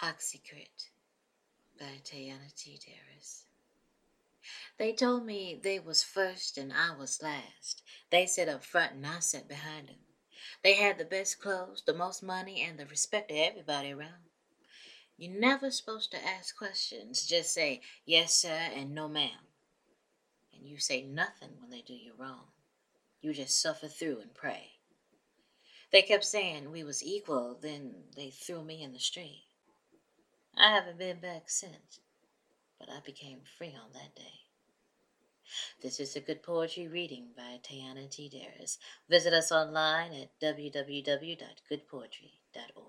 Oxycrit by Tayana T. Darris. They told me they was first and I was last. They sat up front and I sat behind 'em. They had the best clothes, the most money, and the respect of everybody around. You're never supposed to ask questions. Just say yes, sir, and no, ma'am. And you say nothing when they do you wrong. You just suffer through and pray. They kept saying we was equal, then they threw me in the street. I haven't been back since, but I became free on that day. This is a good poetry reading by Tayana T. Darris. Visit us online at www.goodpoetry.org.